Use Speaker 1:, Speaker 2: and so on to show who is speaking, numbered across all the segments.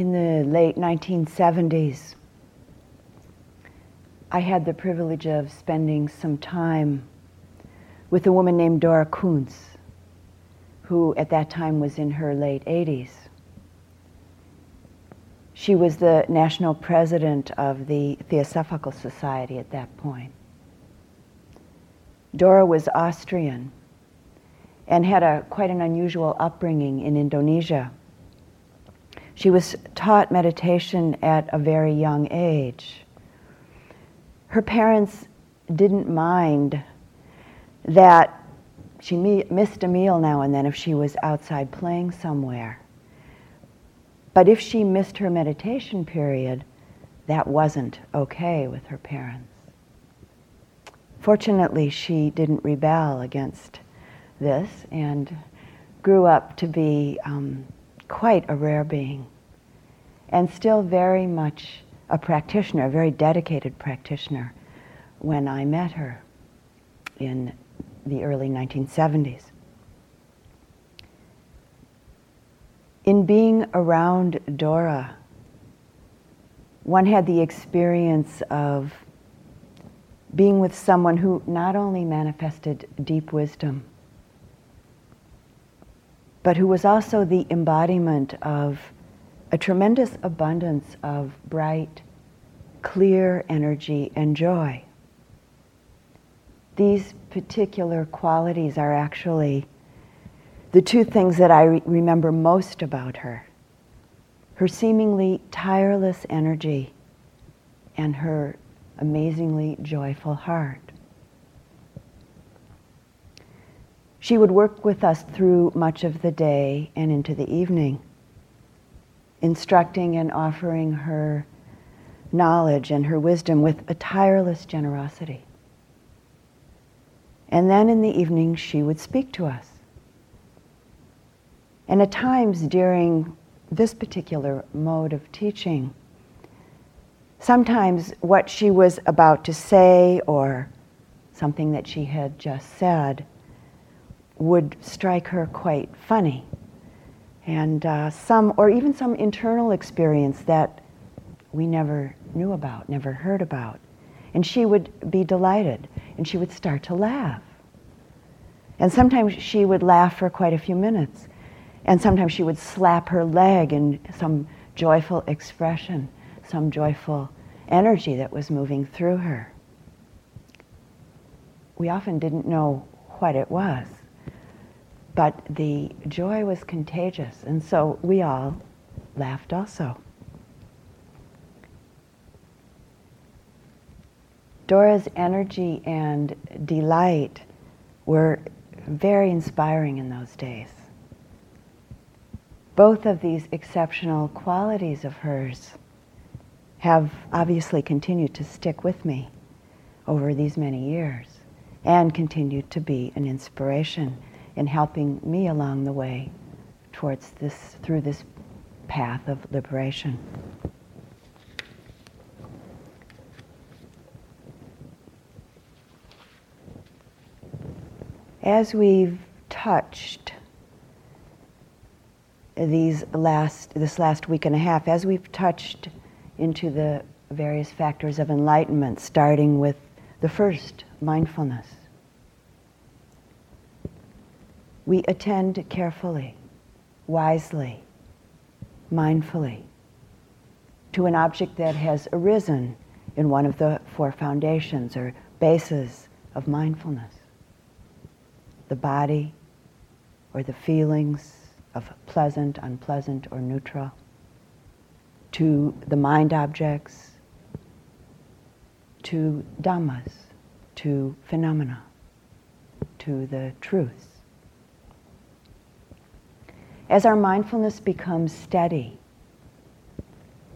Speaker 1: in the late 1970s, I had the privilege of spending some time with a woman named Dora Kunz, who at that time was in her late 80s. She was the national president of the Theosophical Society at that point. Dora was Austrian and had a, quite an unusual upbringing in Indonesia. She was taught meditation at a very young age. Her parents didn't mind that she missed a meal now and then if she was outside playing somewhere. But if she missed her meditation period, that wasn't okay with her parents. Fortunately, she didn't rebel against this and grew up to be um, quite a rare being and still very much a practitioner, a very dedicated practitioner when I met her in the early 1970s. In being around Dora, one had the experience of being with someone who not only manifested deep wisdom, but who was also the embodiment of a tremendous abundance of bright, clear energy and joy. These particular qualities are actually the two things that I re- remember most about her her seemingly tireless energy and her amazingly joyful heart. She would work with us through much of the day and into the evening, instructing and offering her knowledge and her wisdom with a tireless generosity. And then in the evening, she would speak to us. And at times during this particular mode of teaching, sometimes what she was about to say or something that she had just said would strike her quite funny. And uh, some, or even some internal experience that we never knew about, never heard about. And she would be delighted and she would start to laugh. And sometimes she would laugh for quite a few minutes. And sometimes she would slap her leg in some joyful expression some joyful energy that was moving through her. We often didn't know what it was, but the joy was contagious, and so we all laughed also. Dora's energy and delight were very inspiring in those days. Both of these exceptional qualities of hers have obviously continued to stick with me over these many years and continue to be an inspiration in helping me along the way towards this through this path of liberation. As we've touched these last this last week and a half, as we've touched into the various factors of enlightenment, starting with the first, mindfulness. We attend carefully, wisely, mindfully to an object that has arisen in one of the four foundations or bases of mindfulness the body or the feelings of pleasant, unpleasant, or neutral to the mind objects, to dhammas, to phenomena, to the truths. As our mindfulness becomes steady,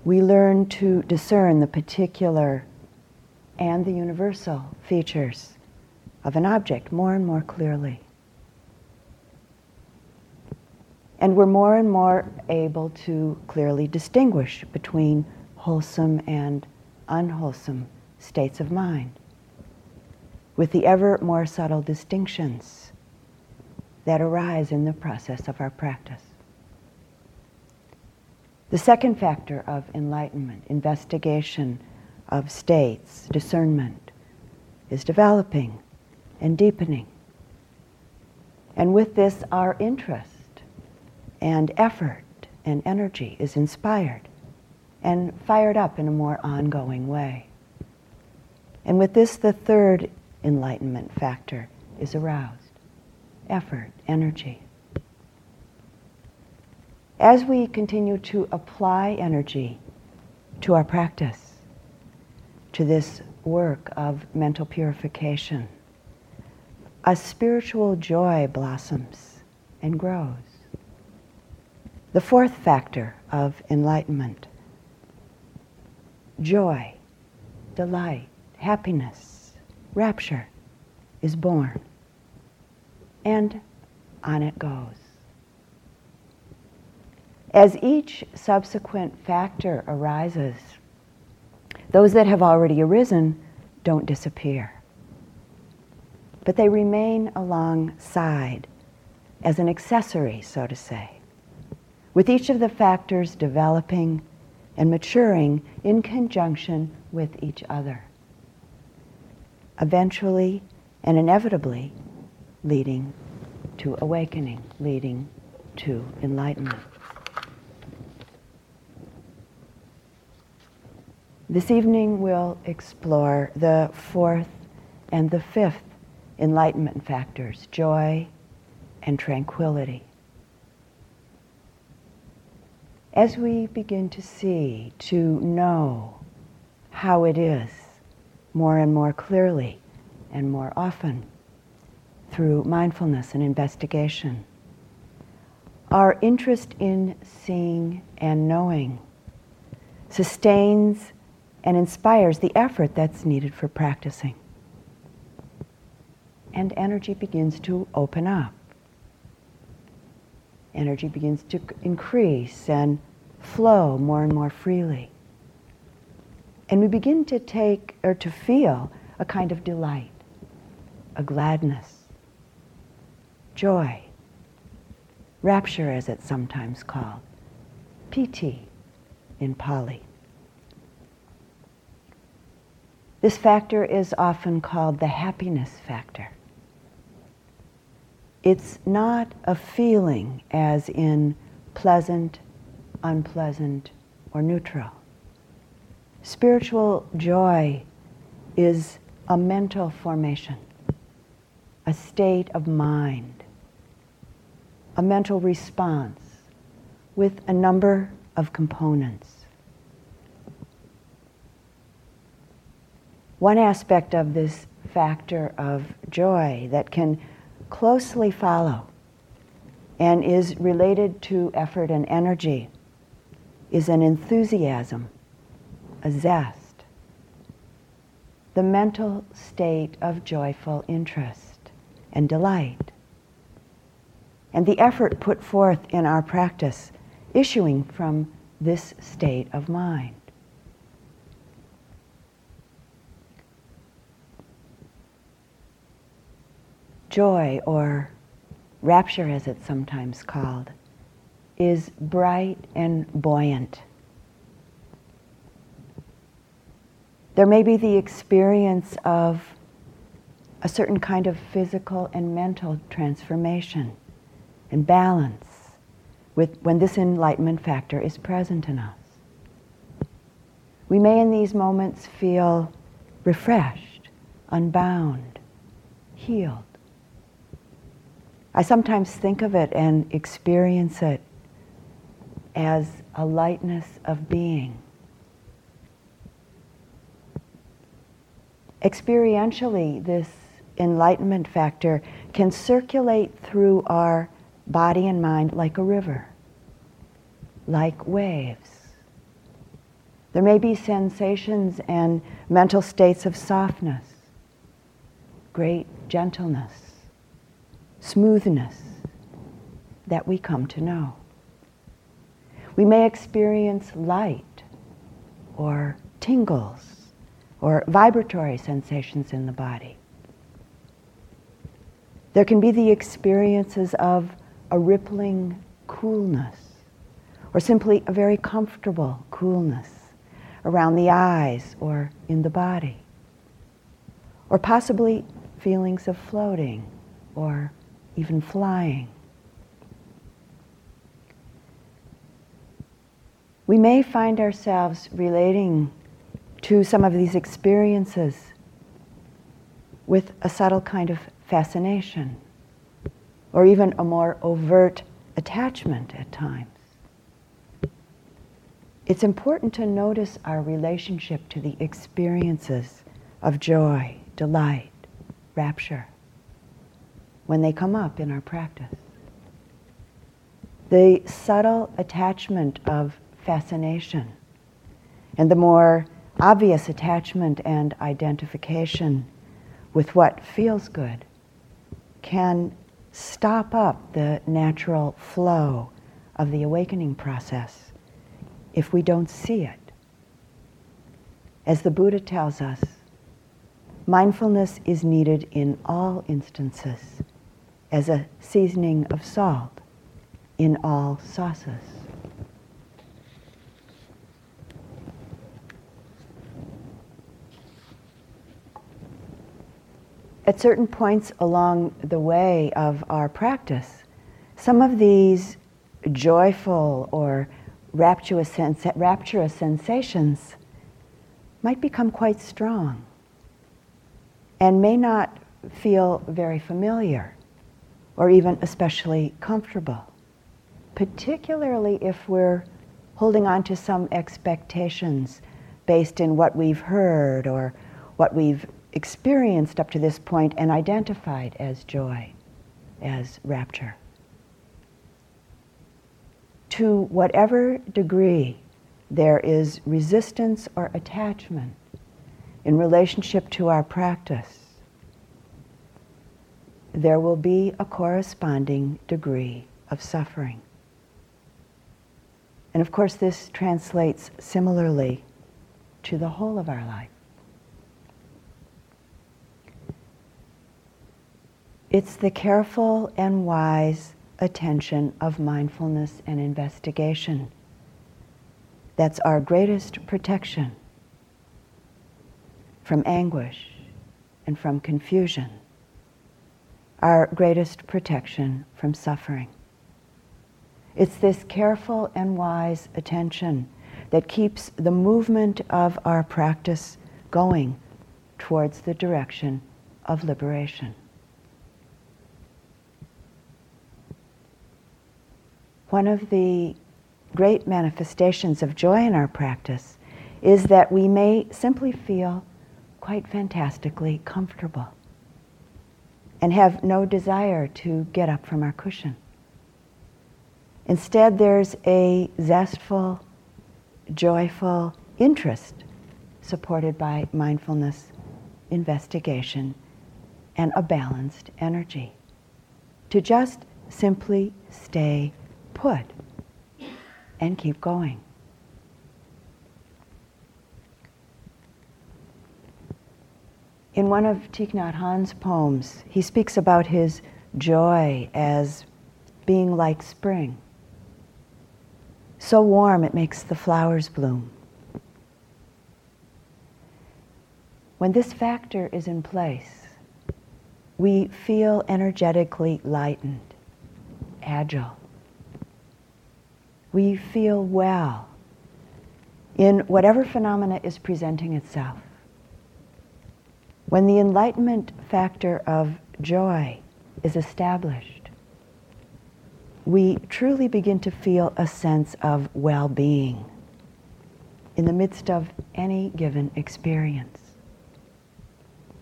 Speaker 1: we learn to discern the particular and the universal features of an object more and more clearly. And we're more and more able to clearly distinguish between wholesome and unwholesome states of mind, with the ever more subtle distinctions that arise in the process of our practice. The second factor of enlightenment, investigation of states, discernment, is developing and deepening. And with this, our interest and effort and energy is inspired and fired up in a more ongoing way. And with this, the third enlightenment factor is aroused effort, energy. As we continue to apply energy to our practice, to this work of mental purification, a spiritual joy blossoms and grows. The fourth factor of enlightenment joy, delight, happiness, rapture is born. And on it goes. As each subsequent factor arises, those that have already arisen don't disappear, but they remain alongside as an accessory, so to say, with each of the factors developing and maturing in conjunction with each other, eventually and inevitably leading to awakening, leading to enlightenment. This evening we'll explore the fourth and the fifth enlightenment factors joy and tranquility. As we begin to see, to know how it is more and more clearly and more often through mindfulness and investigation, our interest in seeing and knowing sustains and inspires the effort that's needed for practicing. And energy begins to open up. Energy begins to increase and flow more and more freely. And we begin to take or to feel a kind of delight, a gladness, joy, rapture as it's sometimes called, piti in Pali. This factor is often called the happiness factor. It's not a feeling as in pleasant, unpleasant, or neutral. Spiritual joy is a mental formation, a state of mind, a mental response with a number of components. One aspect of this factor of joy that can closely follow and is related to effort and energy is an enthusiasm, a zest, the mental state of joyful interest and delight, and the effort put forth in our practice issuing from this state of mind. joy, or rapture as it's sometimes called, is bright and buoyant. There may be the experience of a certain kind of physical and mental transformation and balance with, when this enlightenment factor is present in us. We may in these moments feel refreshed, unbound, healed. I sometimes think of it and experience it as a lightness of being. Experientially, this enlightenment factor can circulate through our body and mind like a river, like waves. There may be sensations and mental states of softness, great gentleness, smoothness that we come to know. We may experience light or tingles or vibratory sensations in the body. There can be the experiences of a rippling coolness or simply a very comfortable coolness around the eyes or in the body, or possibly feelings of floating or even flying. We may find ourselves relating to some of these experiences with a subtle kind of fascination or even a more overt attachment at times. It's important to notice our relationship to the experiences of joy, delight, rapture when they come up in our practice. The subtle attachment of fascination and the more obvious attachment and identification with what feels good can stop up the natural flow of the awakening process if we don't see it. As the Buddha tells us, mindfulness is needed in all instances as a seasoning of salt in all sauces. At certain points along the way of our practice, some of these joyful or rapturous, sens- rapturous sensations might become quite strong and may not feel very familiar or even especially comfortable, particularly if we're holding on to some expectations based in what we've heard or what we've experienced up to this point and identified as joy, as rapture. To whatever degree there is resistance or attachment in relationship to our practice, there will be a corresponding degree of suffering. And of course, this translates similarly to the whole of our life. It's the careful and wise attention of mindfulness and investigation that's our greatest protection from anguish and from confusion our greatest protection from suffering. It's this careful and wise attention that keeps the movement of our practice going towards the direction of liberation. One of the great manifestations of joy in our practice is that we may simply feel quite fantastically comfortable and have no desire to get up from our cushion. Instead, there's a zestful, joyful interest supported by mindfulness, investigation, and a balanced energy. To just simply stay put and keep going. In one of Thich Nhat Hanh's poems, he speaks about his joy as being like spring. So warm it makes the flowers bloom. When this factor is in place, we feel energetically lightened, agile. We feel well in whatever phenomena is presenting itself. When the enlightenment factor of joy is established, we truly begin to feel a sense of well being in the midst of any given experience.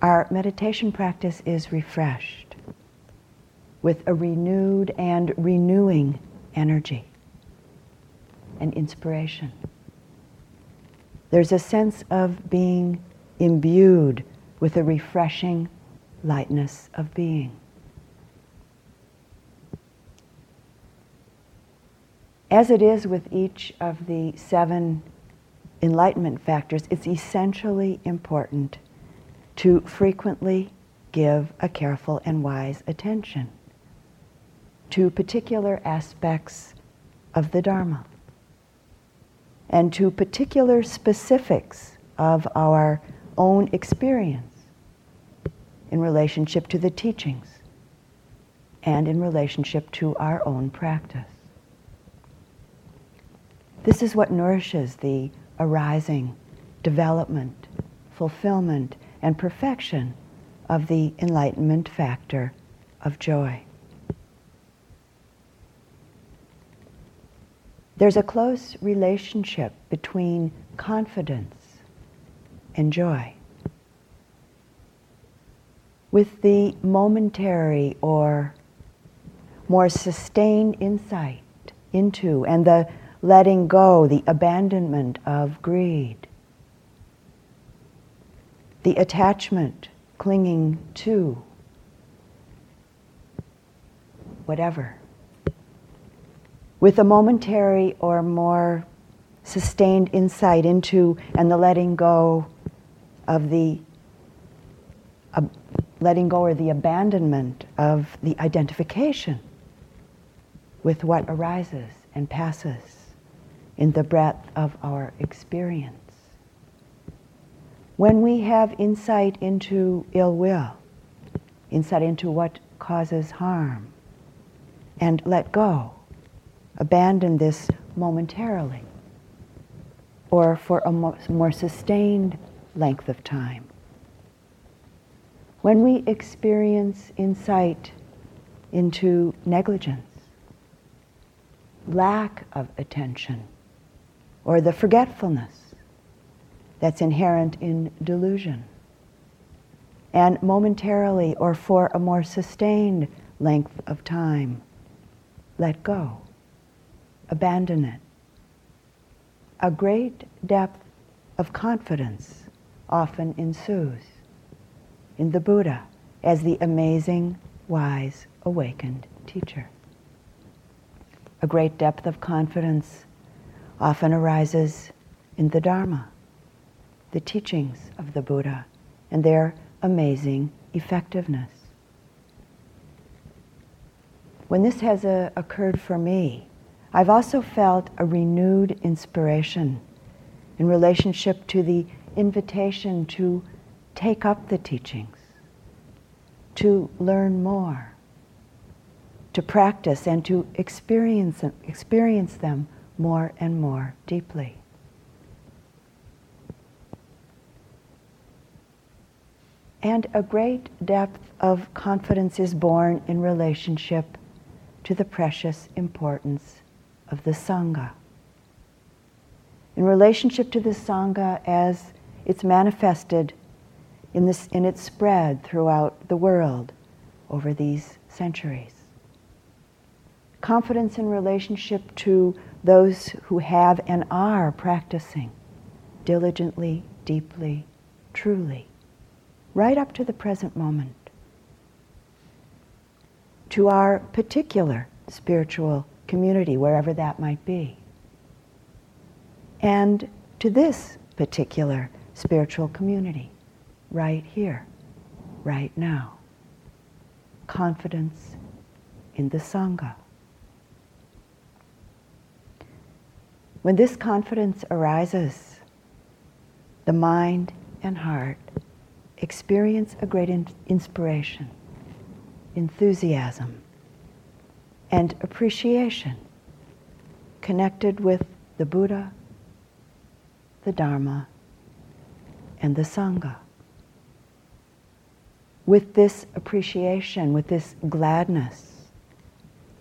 Speaker 1: Our meditation practice is refreshed with a renewed and renewing energy and inspiration. There's a sense of being imbued with a refreshing lightness of being. As it is with each of the seven enlightenment factors, it's essentially important to frequently give a careful and wise attention to particular aspects of the Dharma, and to particular specifics of our own experience in relationship to the teachings and in relationship to our own practice. This is what nourishes the arising, development, fulfillment, and perfection of the enlightenment factor of joy. There's a close relationship between confidence and joy. With the momentary or more sustained insight into and the letting go, the abandonment of greed, the attachment, clinging to, whatever with a momentary or more sustained insight into and the letting go of the letting go or the abandonment of the identification with what arises and passes in the breadth of our experience. When we have insight into ill will, insight into what causes harm, and let go, abandon this momentarily or for a more sustained length of time. When we experience insight into negligence, lack of attention, or the forgetfulness that's inherent in delusion, and momentarily or for a more sustained length of time, let go abandon it. A great depth of confidence often ensues in the Buddha as the amazing, wise, awakened teacher. A great depth of confidence often arises in the Dharma, the teachings of the Buddha, and their amazing effectiveness. When this has uh, occurred for me, I've also felt a renewed inspiration in relationship to the invitation to take up the teachings, to learn more, to practice and to experience, experience them more and more deeply. And a great depth of confidence is born in relationship to the precious importance of the Sangha. In relationship to the Sangha as it's manifested in, this, in its spread throughout the world over these centuries. Confidence in relationship to those who have and are practicing diligently, deeply, truly, right up to the present moment. To our particular spiritual community, wherever that might be. And to this particular spiritual community, right here, right now. Confidence in the Sangha. When this confidence arises, the mind and heart experience a great in- inspiration, enthusiasm, and appreciation connected with the Buddha, the Dharma, and the Sangha. With this appreciation, with this gladness,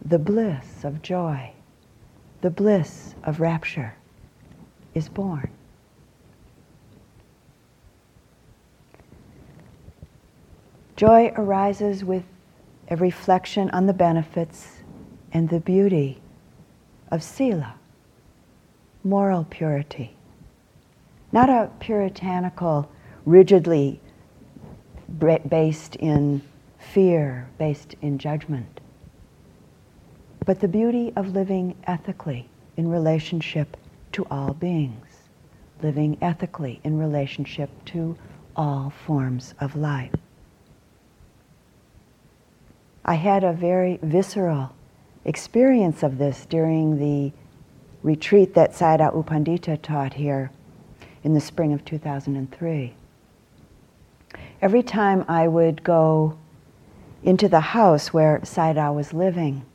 Speaker 1: the bliss of joy, the bliss of rapture is born. Joy arises with a reflection on the benefits and the beauty of sila, moral purity. Not a puritanical, rigidly based in fear, based in judgment, but the beauty of living ethically in relationship to all beings, living ethically in relationship to all forms of life. I had a very visceral experience of this during the retreat that Sayadaw U Pandita taught here in the spring of 2003. Every time I would go into the house where Sayadaw was living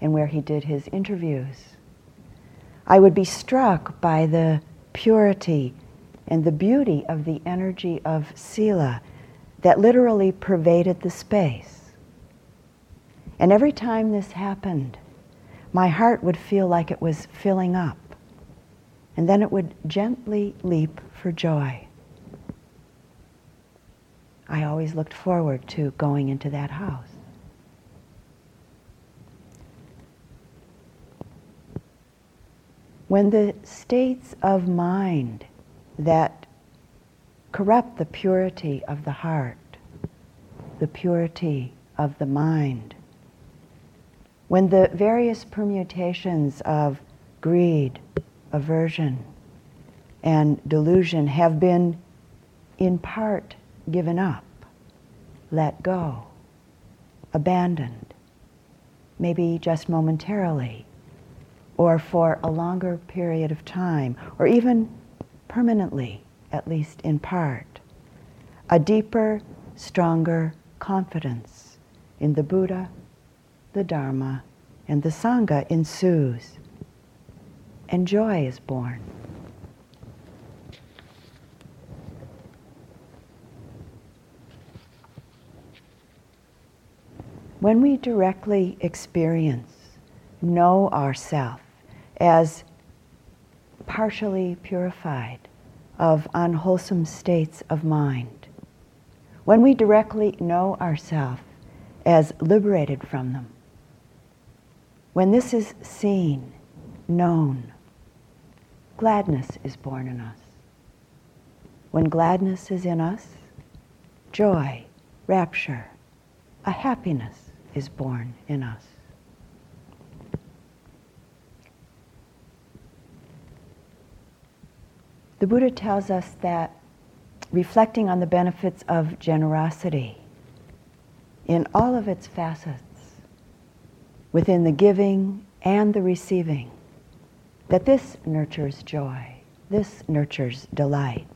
Speaker 1: and where he did his interviews, I would be struck by the purity and the beauty of the energy of Sila that literally pervaded the space. And every time this happened, my heart would feel like it was filling up. And then it would gently leap for joy. I always looked forward to going into that house. When the states of mind that corrupt the purity of the heart, the purity of the mind, when the various permutations of greed, aversion, and delusion have been in part given up, let go, abandoned, maybe just momentarily, or for a longer period of time, or even permanently, at least in part, a deeper, stronger confidence in the Buddha, the Dharma, and the Sangha ensues, and joy is born. When we directly experience, know ourself as partially purified of unwholesome states of mind, when we directly know ourself as liberated from them, when this is seen, known, gladness is born in us. When gladness is in us, joy, rapture, a happiness is born in us. The Buddha tells us that reflecting on the benefits of generosity in all of its facets, within the giving and the receiving, that this nurtures joy, this nurtures delight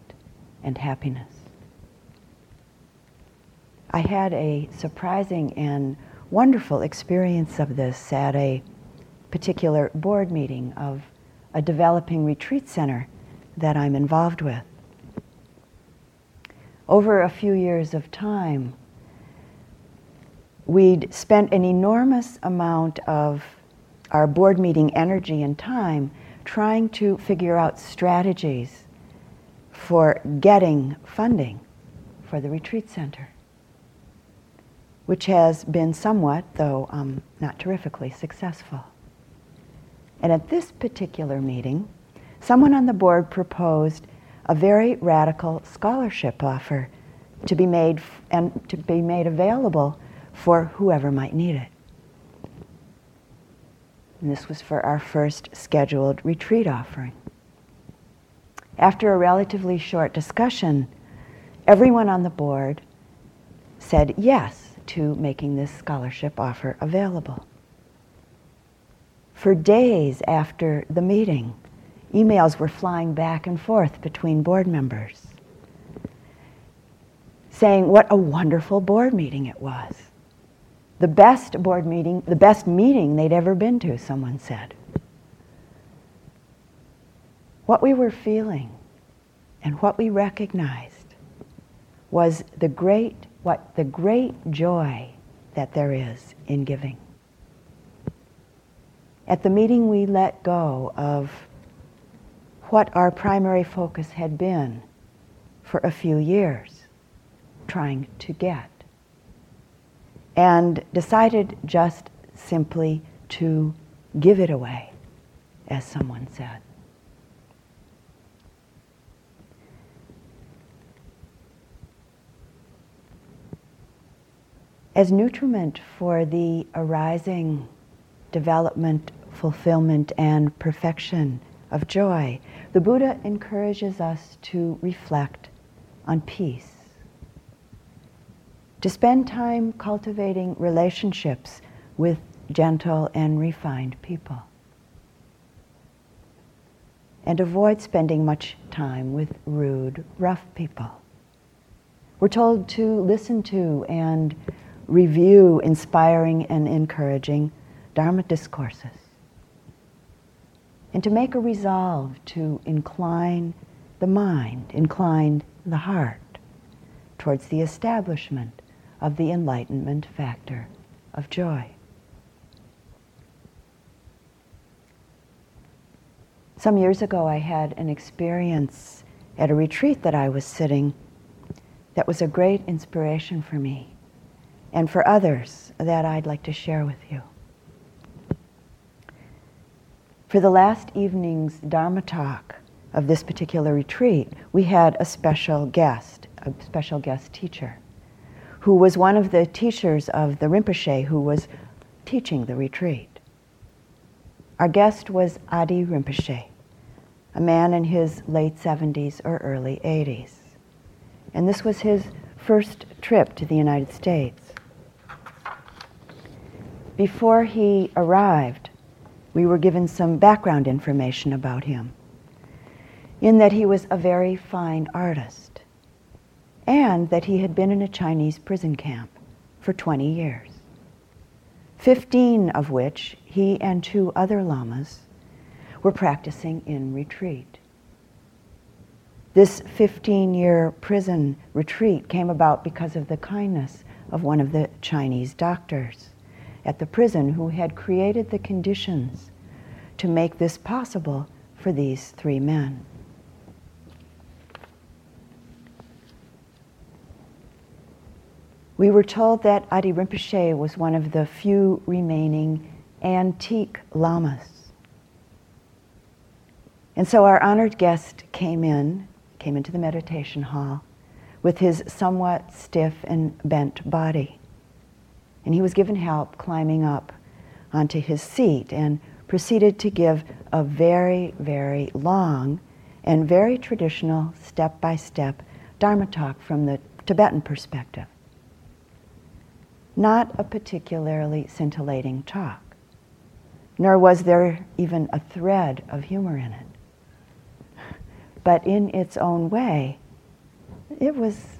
Speaker 1: and happiness. I had a surprising and wonderful experience of this at a particular board meeting of a developing retreat center that I'm involved with. Over a few years of time, we'd spent an enormous amount of our board meeting energy and time trying to figure out strategies for getting funding for the retreat center, which has been somewhat, though um, not terrifically, successful. And at this particular meeting, someone on the board proposed a very radical scholarship offer to be made f- and to be made available for whoever might need it. And this was for our first scheduled retreat offering. After a relatively short discussion, everyone on the board said yes to making this scholarship offer available. For days after the meeting, emails were flying back and forth between board members saying what a wonderful board meeting it was the best board meeting, the best meeting they'd ever been to, someone said. What we were feeling and what we recognized was the great, what the great joy that there is in giving. At the meeting, we let go of what our primary focus had been for a few years, trying to get and decided just simply to give it away, as someone said. As nutriment for the arising development, fulfillment, and perfection of joy, the Buddha encourages us to reflect on peace to spend time cultivating relationships with gentle and refined people. and avoid spending much time with rude, rough people. We're told to listen to and review inspiring and encouraging Dharma discourses, and to make a resolve to incline the mind, incline the heart towards the establishment of the enlightenment factor of joy. Some years ago, I had an experience at a retreat that I was sitting that was a great inspiration for me and for others that I'd like to share with you. For the last evening's Dharma talk of this particular retreat, we had a special guest, a special guest teacher, who was one of the teachers of the Rinpoche who was teaching the retreat. Our guest was Adeu Rinpoche, a man in his late 70s or early 80s. And this was his first trip to the United States. Before he arrived, we were given some background information about him, in that he was a very fine artist, and that he had been in a Chinese prison camp for 20 years, 15 of which he and two other lamas were practicing in retreat. This 15 year prison retreat came about because of the kindness of one of the Chinese doctors at the prison who had created the conditions to make this possible for these three men. We were told that Adeu Rinpoche was one of the few remaining antique lamas. And so our honored guest came in, came into the meditation hall with his somewhat stiff and bent body. And he was given help climbing up onto his seat and proceeded to give a very, very long and very traditional step by step Dharma talk from the Tibetan perspective. Not a particularly scintillating talk, nor was there even a thread of humor in it. But in its own way, it was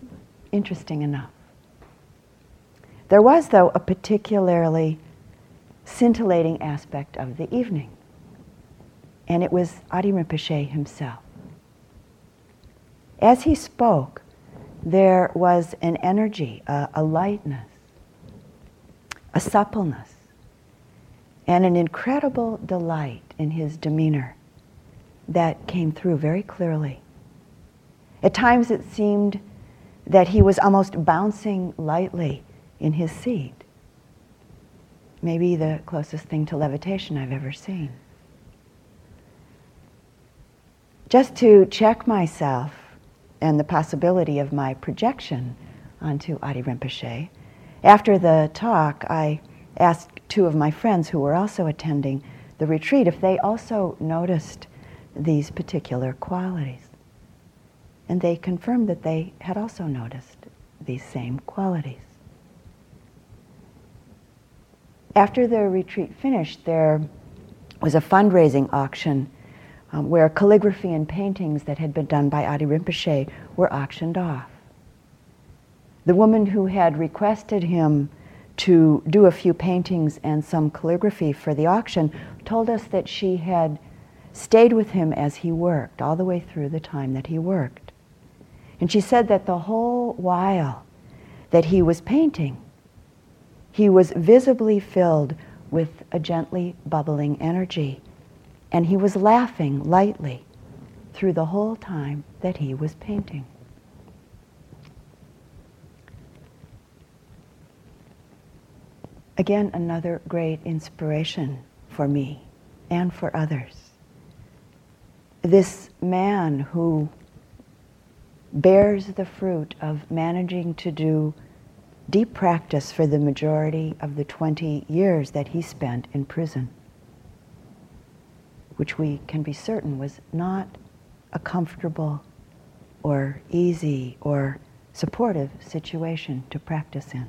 Speaker 1: interesting enough. There was, though, a particularly scintillating aspect of the evening, and it was Adeu Rinpoche himself. As he spoke, there was an energy, a, a lightness, a suppleness, and an incredible delight in his demeanor that came through very clearly. At times it seemed that he was almost bouncing lightly in his seat. Maybe the closest thing to levitation I've ever seen. Just to check myself and the possibility of my projection onto Adeu Rinpoche, after the talk, I asked two of my friends who were also attending the retreat if they also noticed these particular qualities. And they confirmed that they had also noticed these same qualities. After the retreat finished, there was a fundraising auction um, where calligraphy and paintings that had been done by Adeu Rinpoche were auctioned off. The woman who had requested him to do a few paintings and some calligraphy for the auction told us that she had stayed with him as he worked, all the way through the time that he worked. And she said that the whole while that he was painting, he was visibly filled with a gently bubbling energy, and he was laughing lightly through the whole time that he was painting. Again, another great inspiration for me and for others. This man who bears the fruit of managing to do deep practice for the majority of the 20 years that he spent in prison, which we can be certain was not a comfortable or easy or supportive situation to practice in.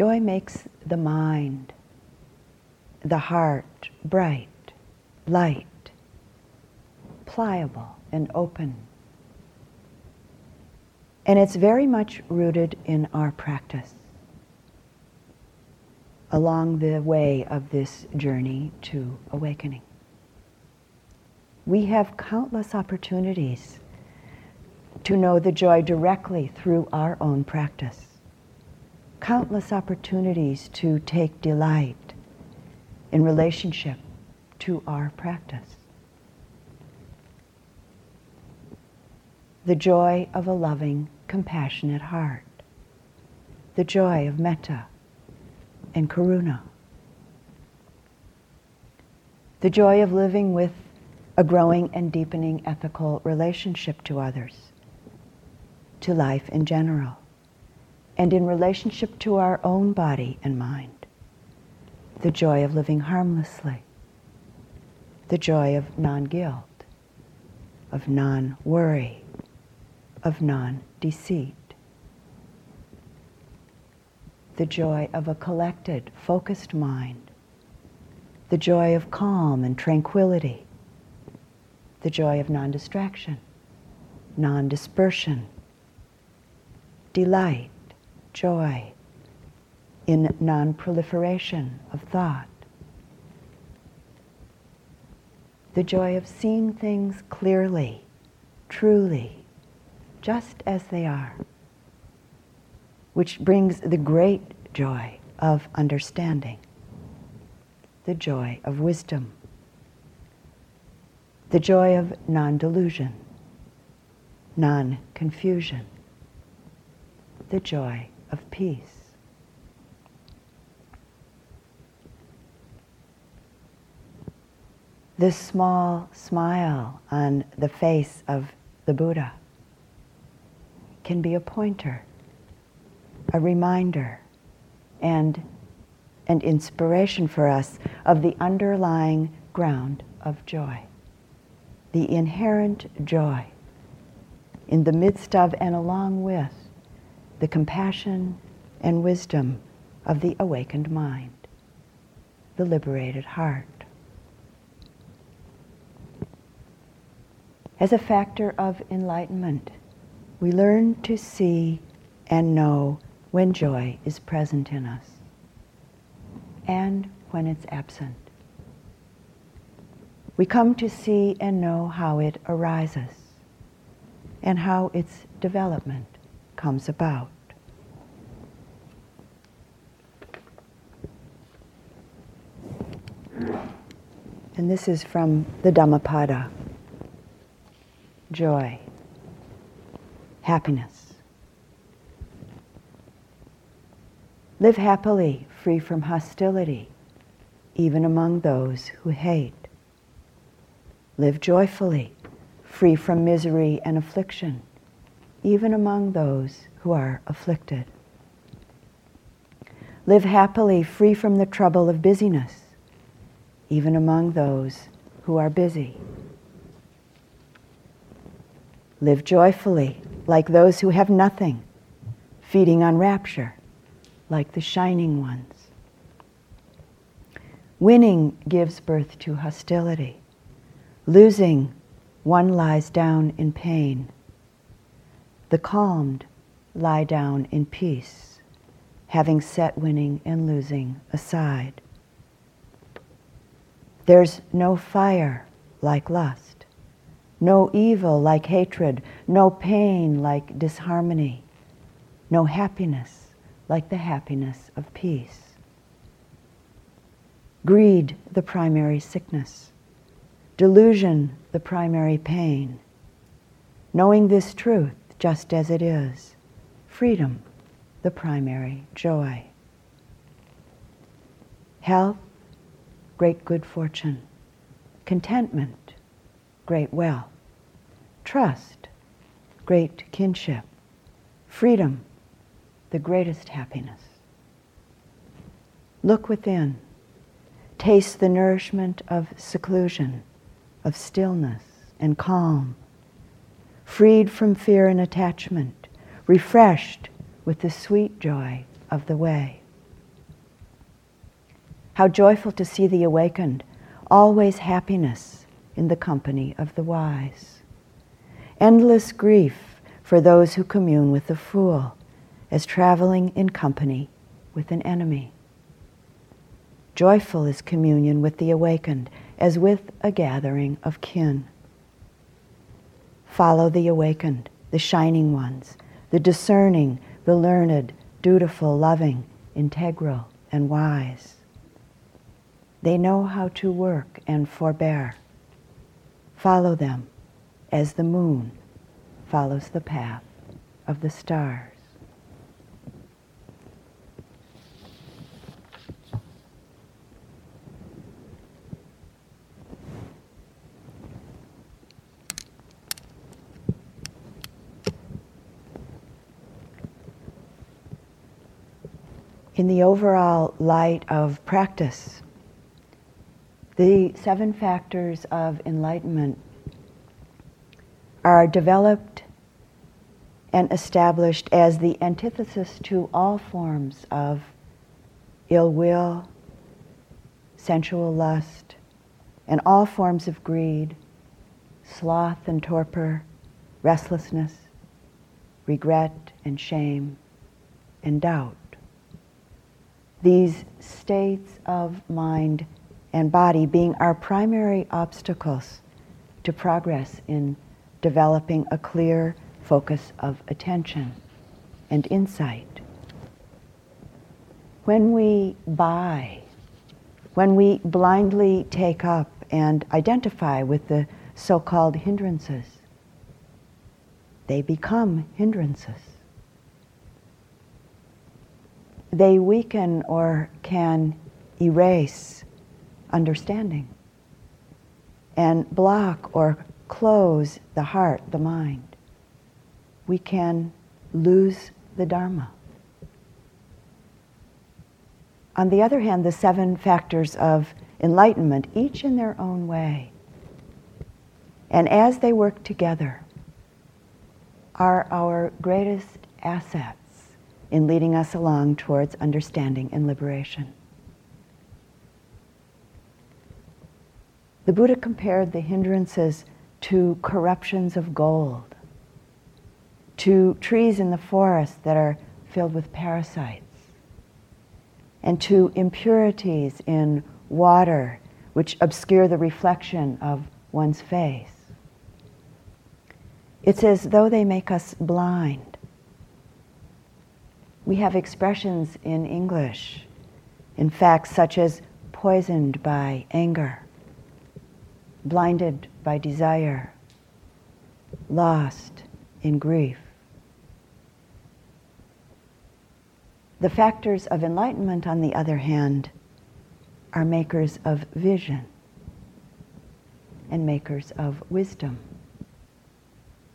Speaker 1: Joy makes the mind, the heart bright, light, pliable, and open. And it's very much rooted in our practice along the way of this journey to awakening. We have countless opportunities to know the joy directly through our own practice. Countless opportunities to take delight in relationship to our practice. The joy of a loving, compassionate heart. The joy of metta and karuna. The joy of living with a growing and deepening ethical relationship to others, to life in general, and in relationship to our own body and mind. The joy of living harmlessly, the joy of non guilt, of non worry, of non deceit the joy of a collected, focused mind, the joy of calm and tranquility, the joy of non distraction, non dispersion, delight, joy in non proliferation of thought, the joy of seeing things clearly, truly, just as they are which brings the great joy of understanding, the joy of wisdom, the joy of non delusion, non confusion, the joy of peace. This small smile on the face of the Buddha can be a pointer a reminder and an inspiration for us of the underlying ground of joy, the inherent joy in the midst of and along with the compassion and wisdom of the awakened mind, the liberated heart. As a factor of enlightenment, we learn to see and know when joy is present in us and when it's absent. We come to see and know how it arises and how its development comes about. And this is from the Dhammapada joy, happiness. Live happily, free from hostility, even among those who hate. Live joyfully, free from misery and affliction, even among those who are afflicted. Live happily, free from the trouble of busyness, even among those who are busy. Live joyfully, like those who have nothing, feeding on rapture like the shining ones. Winning gives birth to hostility. Losing, one lies down in pain. The calmed lie down in peace, having set winning and losing aside. There's no fire like lust, no evil like hatred, no pain like disharmony, no happiness like the happiness of peace. Greed, the primary sickness. Delusion, the primary pain. Knowing this truth just as it is. Freedom, the primary joy. Health, great good fortune. Contentment, great wealth. Trust, great kinship. Freedom, the greatest happiness. Look within. Taste the nourishment of seclusion, of stillness and calm, freed from fear and attachment, refreshed with the sweet joy of the way. How joyful to see the awakened, always happiness in the company of the wise. Endless grief for those who commune with the fool, as traveling in company with an enemy. Joyful is communion with the awakened, as with a gathering of kin. Follow the awakened, the shining ones, the discerning, the learned, dutiful, loving, integral, and wise. They know how to work and forbear. Follow them as the moon follows the path of the stars. In the overall light of practice, the seven factors of enlightenment are developed and established as the antithesis to all forms of ill will, sensual lust, and all forms of greed, sloth and torpor, restlessness, regret and shame, and doubt these states of mind and body being our primary obstacles to progress in developing a clear focus of attention and insight. When we buy, when we blindly take up and identify with the so called hindrances, they become hindrances they weaken or can erase understanding and block or close the heart, the mind. We can lose the Dharma. On the other hand, the seven factors of enlightenment, each in their own way, and as they work together, are our greatest asset in leading us along towards understanding and liberation. The Buddha compared the hindrances to corruptions of gold, to trees in the forest that are filled with parasites, and to impurities in water which obscure the reflection of one's face. It's as though they make us blind we have expressions in English, in fact, such as poisoned by anger, blinded by desire, lost in grief. The factors of enlightenment, on the other hand, are makers of vision and makers of wisdom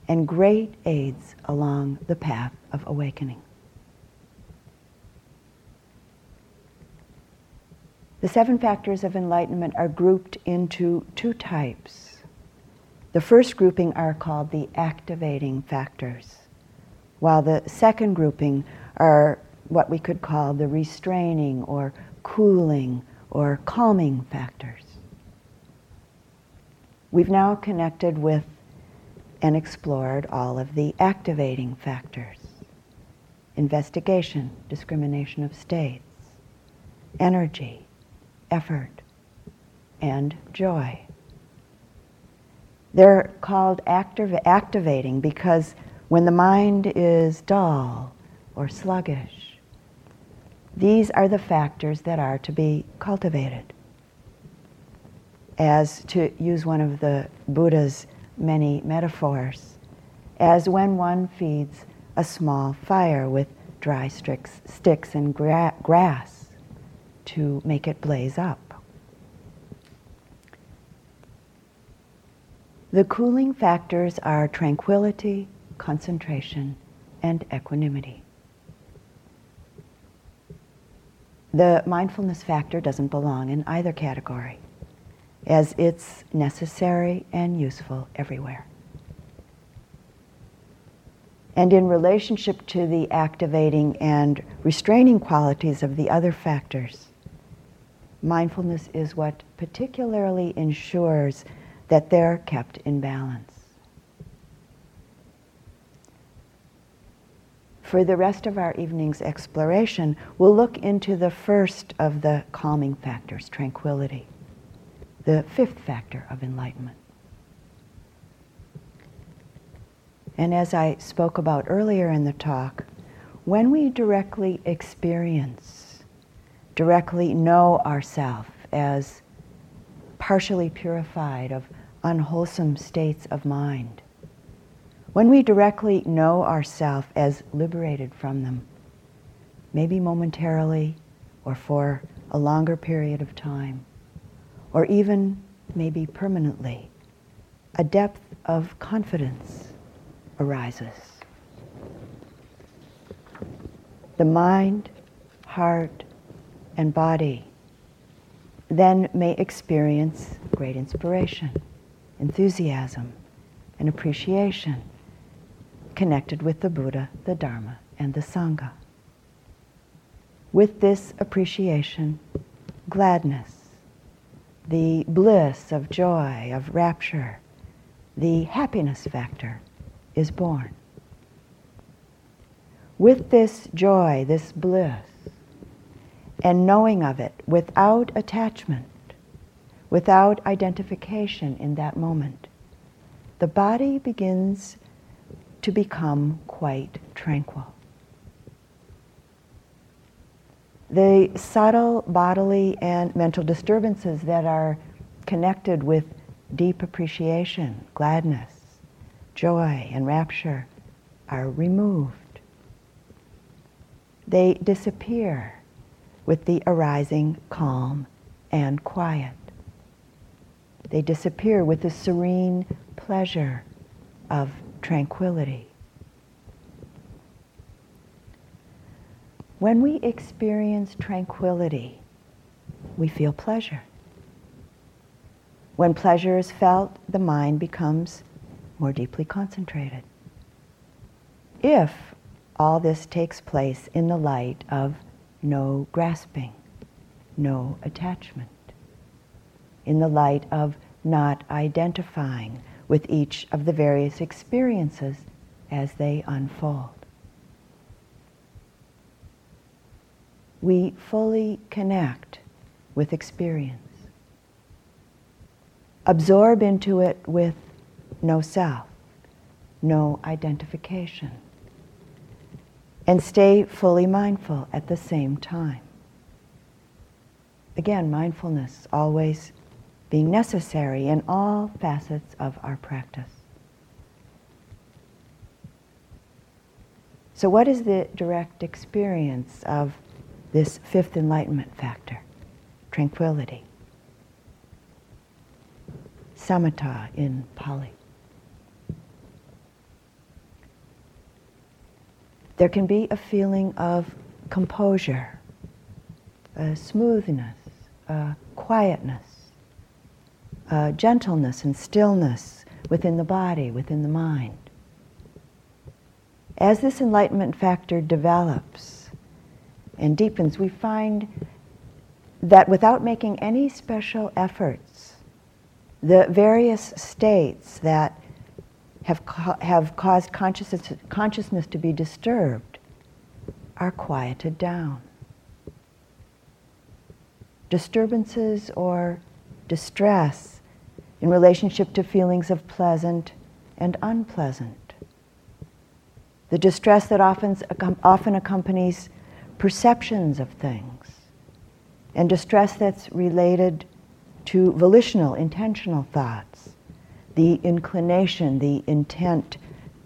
Speaker 1: and great aids along the path of awakening. The seven factors of enlightenment are grouped into two types. The first grouping are called the activating factors, while the second grouping are what we could call the restraining or cooling or calming factors. We've now connected with and explored all of the activating factors investigation, discrimination of states, energy, effort, and joy. They're called activ- activating because when the mind is dull or sluggish, these are the factors that are to be cultivated. As to use one of the Buddha's many metaphors, as when one feeds a small fire with dry sticks, and gra- grass to make it blaze up. The cooling factors are tranquility, concentration, and equanimity. The mindfulness factor doesn't belong in either category, as it's necessary and useful everywhere. And in relationship to the activating and restraining qualities of the other factors, mindfulness is what particularly ensures that they're kept in balance. For the rest of our evening's exploration, we'll look into the first of the calming factors, tranquility, the fifth factor of enlightenment. And as I spoke about earlier in the talk, when we directly experience, directly know ourself as partially purified of unwholesome states of mind, when we directly know ourself as liberated from them, maybe momentarily or for a longer period of time, or even maybe permanently, a depth of confidence arises. The mind, heart, and body then may experience great inspiration, enthusiasm, and appreciation connected with the Buddha, the Dharma, and the Sangha. With this appreciation, gladness, the bliss of joy, of rapture, the happiness factor is born. With this joy, this bliss, and knowing of it without attachment, without identification in that moment, the body begins to become quite tranquil. The subtle bodily and mental disturbances that are connected with deep appreciation, gladness, joy, and rapture are removed. They disappear with the arising calm and quiet. They disappear with the serene pleasure of tranquility. When we experience tranquility, we feel pleasure. When pleasure is felt, the mind becomes more deeply concentrated. If all this takes place in the light of no grasping, no attachment, in the light of not identifying with each of the various experiences as they unfold. We fully connect with experience. Absorb into it with no self, no identification, and stay fully mindful at the same time. Again, mindfulness always being necessary in all facets of our practice. So, what is the direct experience of this fifth enlightenment factor? Tranquility. Samatha in Pali. There can be a feeling of composure, a smoothness, a quietness uh, gentleness and stillness within the body, within the mind. As this enlightenment factor develops and deepens, we find that without making any special efforts, the various states that have, have caused consciousness, consciousness to be disturbed are quieted down. Disturbances or distress in relationship to feelings of pleasant and unpleasant. The distress that often, often accompanies perceptions of things, and distress that's related to volitional, intentional thoughts, the inclination, the intent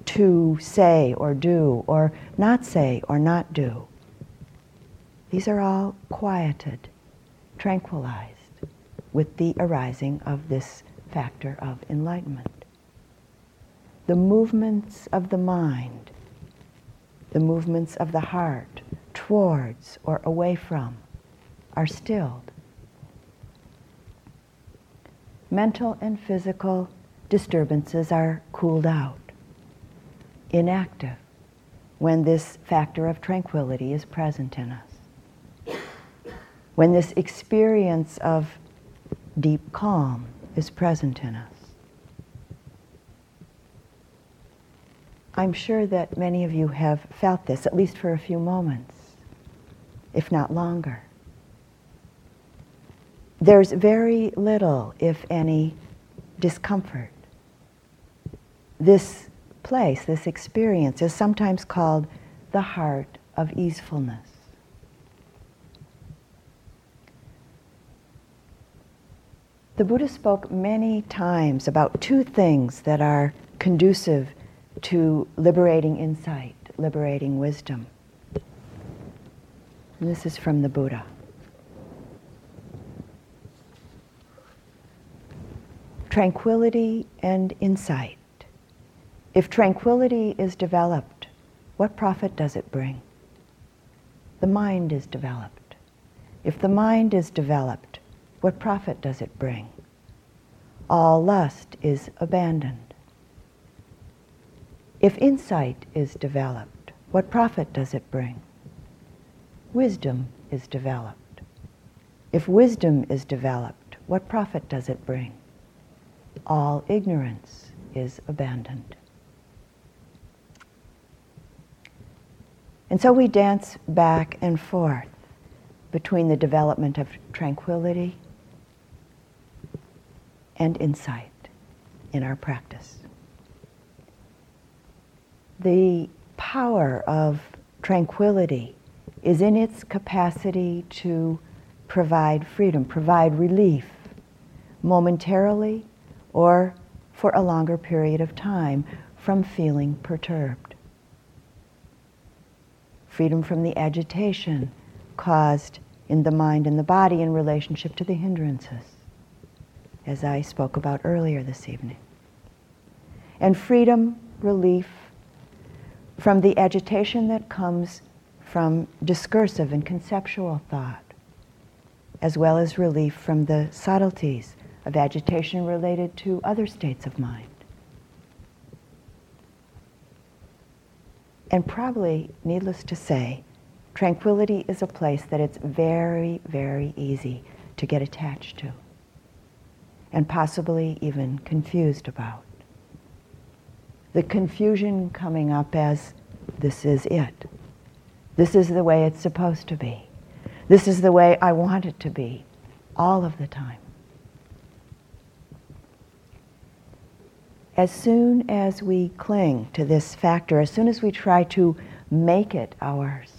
Speaker 1: to say or do, or not say or not do. These are all quieted, tranquilized with the arising of this factor of enlightenment. The movements of the mind, the movements of the heart towards or away from are stilled. Mental and physical disturbances are cooled out, inactive, when this factor of tranquility is present in us. when this experience of deep calm is present in us. I'm sure that many of you have felt this, at least for a few moments, if not longer. There's very little, if any, discomfort. This place, this experience, is sometimes called the heart of easefulness. The Buddha spoke many times about two things that are conducive to liberating insight, liberating wisdom. And this is from the Buddha. Tranquility and insight. If tranquility is developed, what profit does it bring? The mind is developed. If the mind is developed, what profit does it bring? All lust is abandoned. If insight is developed, what profit does it bring? Wisdom is developed. If wisdom is developed, what profit does it bring? All ignorance is abandoned. And so we dance back and forth between the development of tranquility and insight in our practice. The power of tranquility is in its capacity to provide freedom, provide relief momentarily or for a longer period of time from feeling perturbed. Freedom from the agitation caused in the mind and the body in relationship to the hindrances, as I spoke about earlier this evening. And freedom, relief from the agitation that comes from discursive and conceptual thought, as well as relief from the subtleties of agitation related to other states of mind. And probably, needless to say, tranquility is a place that it's very, very easy to get attached to and possibly even confused about. The confusion coming up as this is it. This is the way it's supposed to be. This is the way I want it to be all of the time. As soon as we cling to this factor, as soon as we try to make it ours,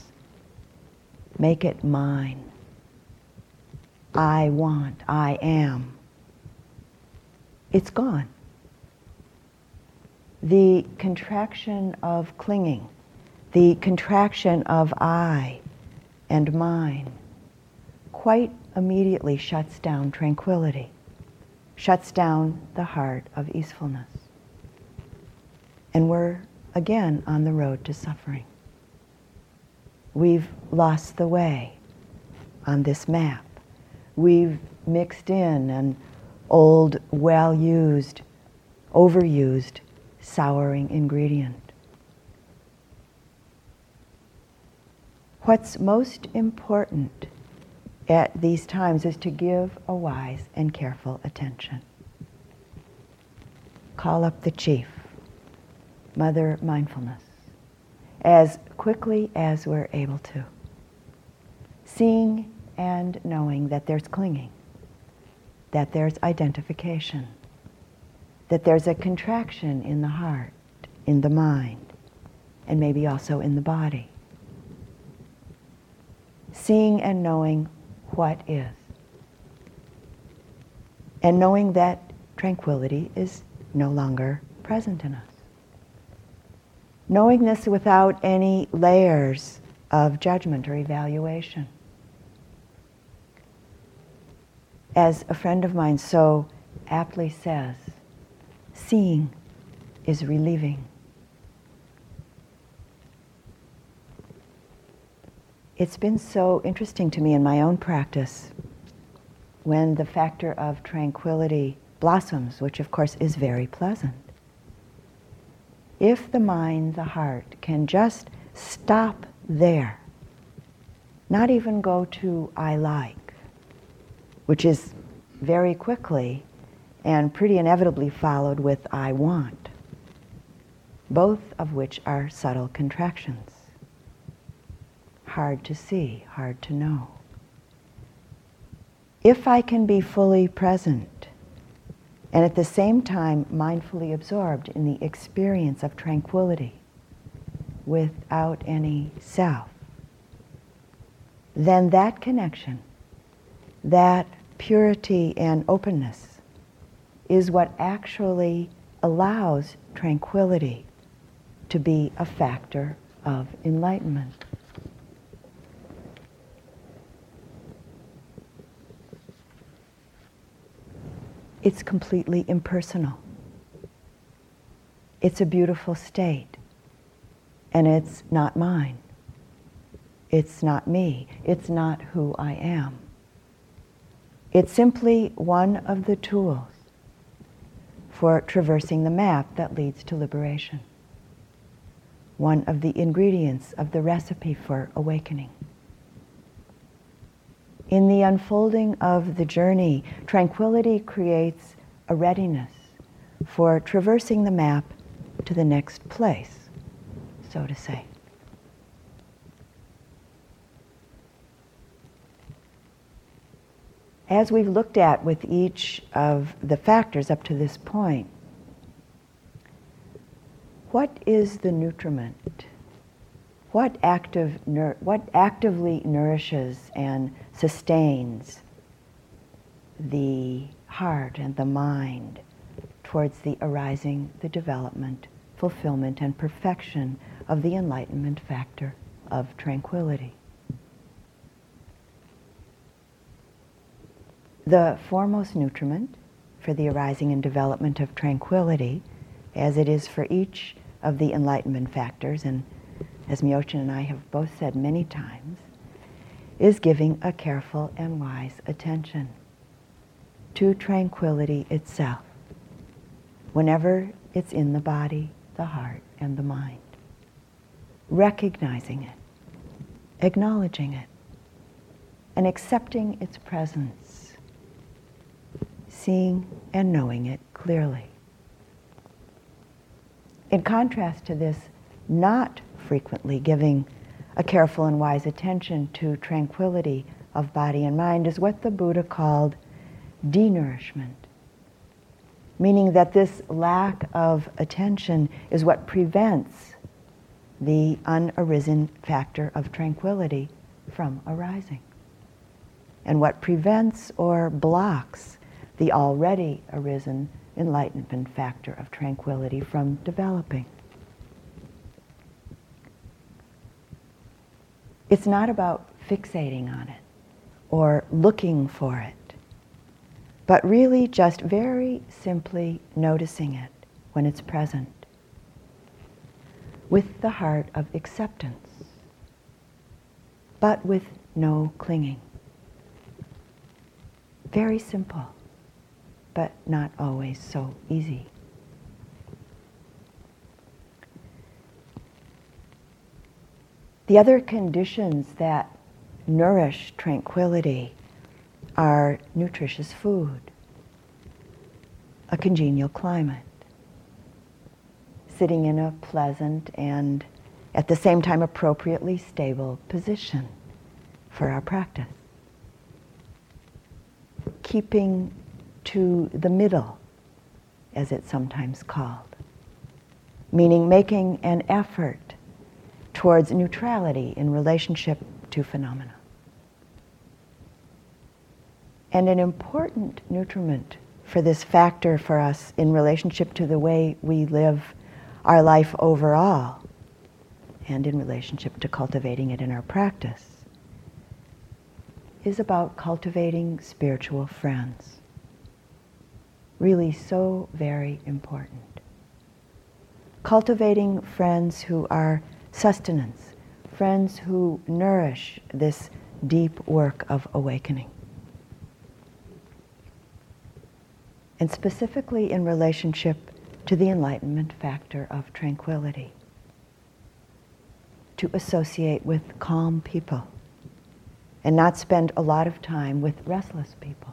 Speaker 1: make it mine, I want, I am, it's gone. The contraction of clinging, the contraction of I and mine, quite immediately shuts down tranquility, shuts down the heart of easefulness. And we're again on the road to suffering. We've lost the way on this map. We've mixed in an old, well used, overused, souring ingredient. What's most important at these times is to give a wise and careful attention. Call up the chief mother mindfulness as quickly as we're able to. Seeing and knowing that there's clinging, that there's identification, that there's a contraction in the heart, in the mind, and maybe also in the body. Seeing and knowing what is. And knowing that tranquility is no longer present in us knowing this without any layers of judgment or evaluation. As a friend of mine so aptly says, seeing is relieving. It's been so interesting to me in my own practice when the factor of tranquility blossoms, which of course is very pleasant if the mind, the heart, can just stop there, not even go to I like, which is very quickly and pretty inevitably followed with I want, both of which are subtle contractions. Hard to see, hard to know. If I can be fully present and at the same time mindfully absorbed in the experience of tranquility without any self, then that connection, that purity and openness is what actually allows tranquility to be a factor of enlightenment. It's completely impersonal. It's a beautiful state, and it's not mine. It's not me. It's not who I am. It's simply one of the tools for traversing the map that leads to liberation. One of the ingredients of the recipe for awakening. In the unfolding of the journey, tranquility creates a readiness for traversing the map to the next place, so to say. as we've looked at with each of the factors up to this point, what is the nutriment? What, active what actively nourishes and sustains the heart and the mind towards the arising, the development, fulfillment, and perfection of the enlightenment factor of tranquility? the foremost nutriment for the arising and development of tranquility, as it is for each of the enlightenment factors, and as Myoshin and I have both said many times, is giving a careful and wise attention to tranquility itself, whenever it's in the body, the heart, and the mind. Recognizing it, acknowledging it, and accepting its presence seeing and knowing it clearly. In contrast to this, not frequently giving a careful and wise attention to tranquility of body and mind is what the Buddha called denourishment, meaning that this lack of attention is what prevents the unarisen factor of tranquility from arising, and what prevents or blocks the already arisen enlightenment factor of tranquility from developing. It's not about fixating on it or looking for it, but really just very simply noticing it when it's present with the heart of acceptance, but with no clinging. Very simple but not always so easy. The other conditions that nourish tranquility are nutritious food, a congenial climate, sitting in a pleasant and at the same time appropriately stable position for our practice, keeping to the middle, as it's sometimes called, meaning making an effort towards neutrality in relationship to phenomena. And an important nutriment for this factor for us in relationship to the way we live our life overall and in relationship to cultivating it in our practice is about cultivating spiritual friends really so very important. Cultivating friends who are sustenance, friends who nourish this deep work of awakening. And specifically in relationship to the enlightenment factor of tranquility. To associate with calm people, and not spend a lot of time with restless people,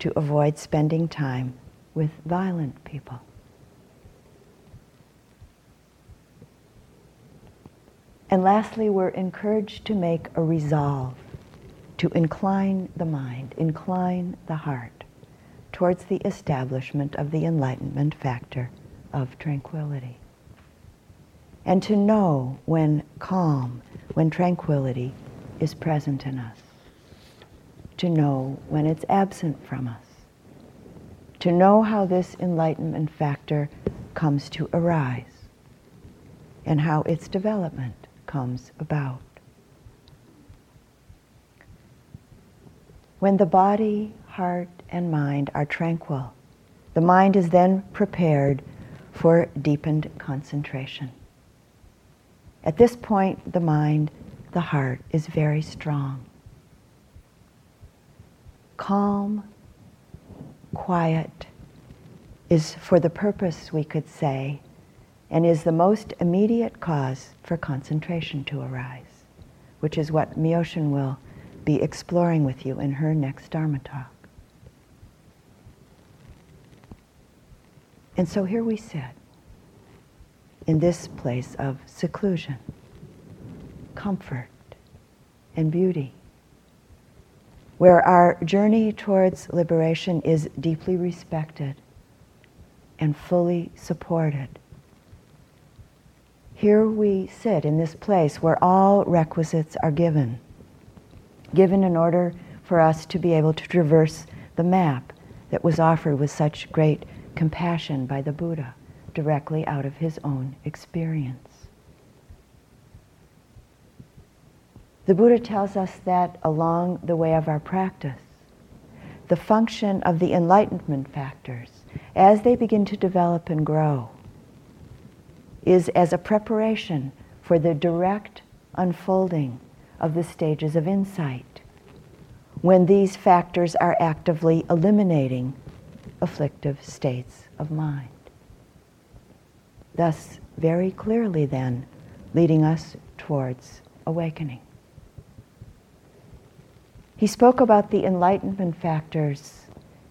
Speaker 1: to avoid spending time with violent people. And lastly, we're encouraged to make a resolve to incline the mind, incline the heart towards the establishment of the enlightenment factor of tranquility. And to know when calm, when tranquility is present in us. To know when it's absent from us. To know how this enlightenment factor comes to arise and how its development comes about. When the body, heart, and mind are tranquil, the mind is then prepared for deepened concentration. At this point, the mind, the heart, is very strong. Calm, quiet, is for the purpose, we could say, and is the most immediate cause for concentration to arise, which is what Myoshin will be exploring with you in her next Dharma talk. And so here we sit in this place of seclusion, comfort, and beauty, where our journey towards liberation is deeply respected and fully supported here we sit in this place where all requisites are given, given in order for us to be able to traverse the map that was offered with such great compassion by the Buddha directly out of his own experience. The Buddha tells us that along the way of our practice, the function of the enlightenment factors, as they begin to develop and grow, is as a preparation for the direct unfolding of the stages of insight when these factors are actively eliminating afflictive states of mind. Thus, very clearly then, leading us towards awakening. He spoke about the enlightenment factors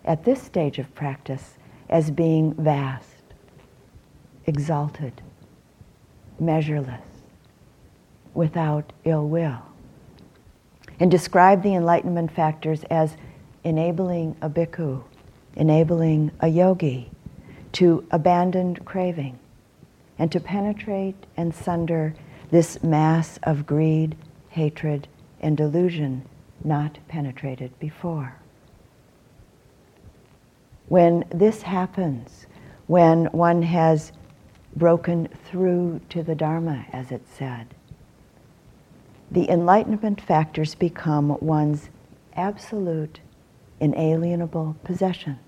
Speaker 1: at this stage of practice as being vast, exalted, measureless, without ill will. And describe the enlightenment factors as enabling a bhikkhu, enabling a yogi to abandon craving and to penetrate and sunder this mass of greed, hatred, and delusion not penetrated before. When this happens, when one has broken through to the Dharma, as it said. The enlightenment factors become one's absolute, inalienable possessions.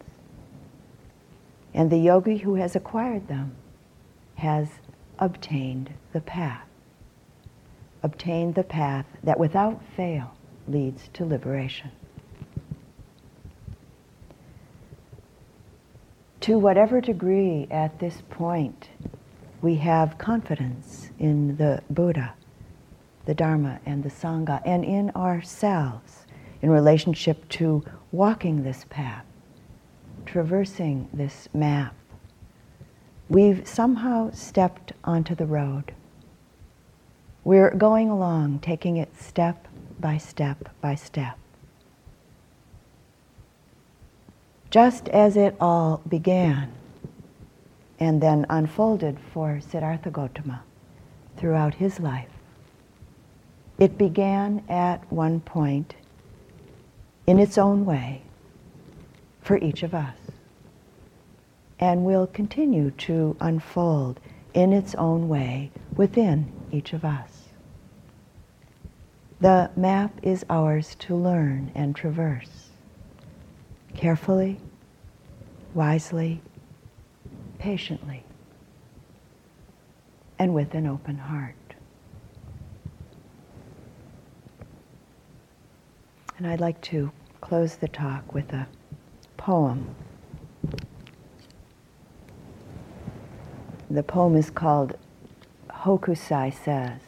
Speaker 1: And the yogi who has acquired them has obtained the path. Obtained the path that without fail leads to liberation. To whatever degree at this point we have confidence in the Buddha, the Dharma, and the Sangha, and in ourselves in relationship to walking this path, traversing this map. We've somehow stepped onto the road. We're going along, taking it step by step by step. Just as it all began and then unfolded for Siddhartha Gautama throughout his life. It began at one point in its own way for each of us and will continue to unfold in its own way within each of us. The map is ours to learn and traverse carefully, wisely, patiently and with an open heart. And I'd like to close the talk with a poem. The poem is called Hokusai Says.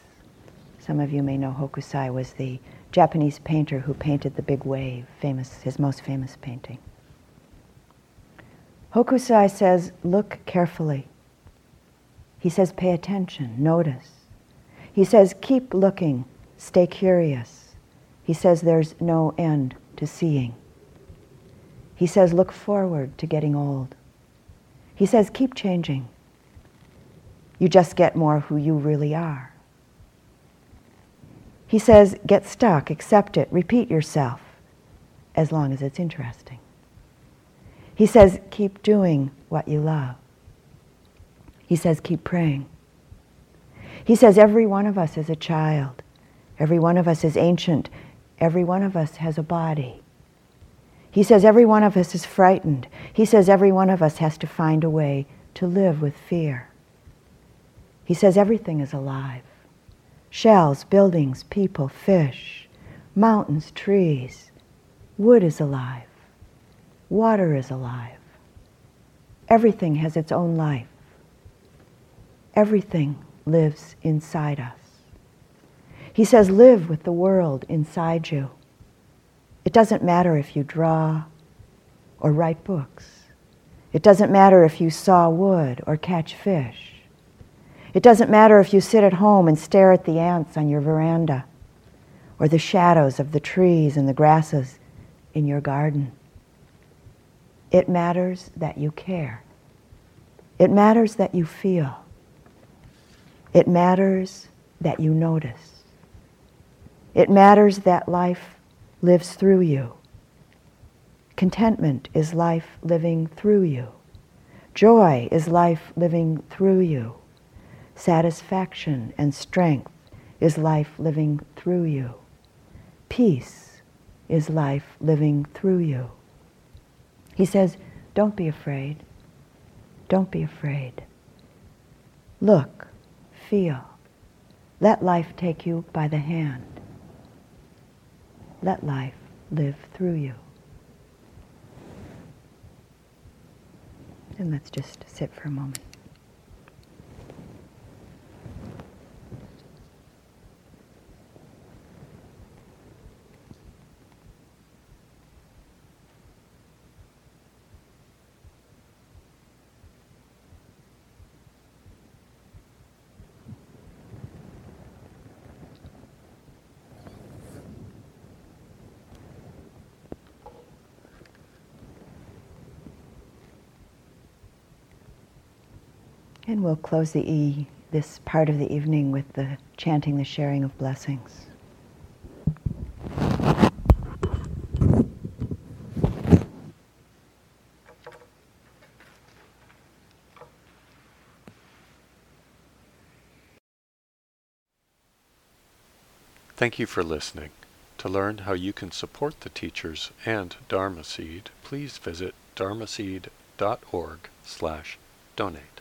Speaker 1: Some of you may know Hokusai was the Japanese painter who painted the big wave, famous, his most famous painting. Hokusai says, look carefully. He says, pay attention, notice. He says, keep looking, stay curious. He says, there's no end to seeing. He says, look forward to getting old. He says, keep changing. You just get more who you really are. He says, get stuck, accept it, repeat yourself, as long as it's interesting. He says, keep doing what you love. He says, keep praying. He says, every one of us is a child. Every one of us is ancient. Every one of us has a body. He says, every one of us is frightened. He says, every one of us has to find a way to live with fear. He says, everything is alive shells, buildings, people, fish, mountains, trees. Wood is alive. Water is alive. Everything has its own life. Everything lives inside us. He says, live with the world inside you. It doesn't matter if you draw or write books. It doesn't matter if you saw wood or catch fish. It doesn't matter if you sit at home and stare at the ants on your veranda or the shadows of the trees and the grasses in your garden. It matters that you care. It matters that you feel. It matters that you notice. It matters that life lives through you. Contentment is life living through you. Joy is life living through you. Satisfaction and strength is life living through you. Peace is life living through you. He says, don't be afraid. Don't be afraid. Look, feel. Let life take you by the hand. Let life live through you. And let's just sit for a moment. And we'll close the e, this part of the evening with the chanting the sharing of blessings.
Speaker 2: Thank you for listening. To learn how you can support the teachers and Dharma Seed, please visit dharmaseed.org slash donate.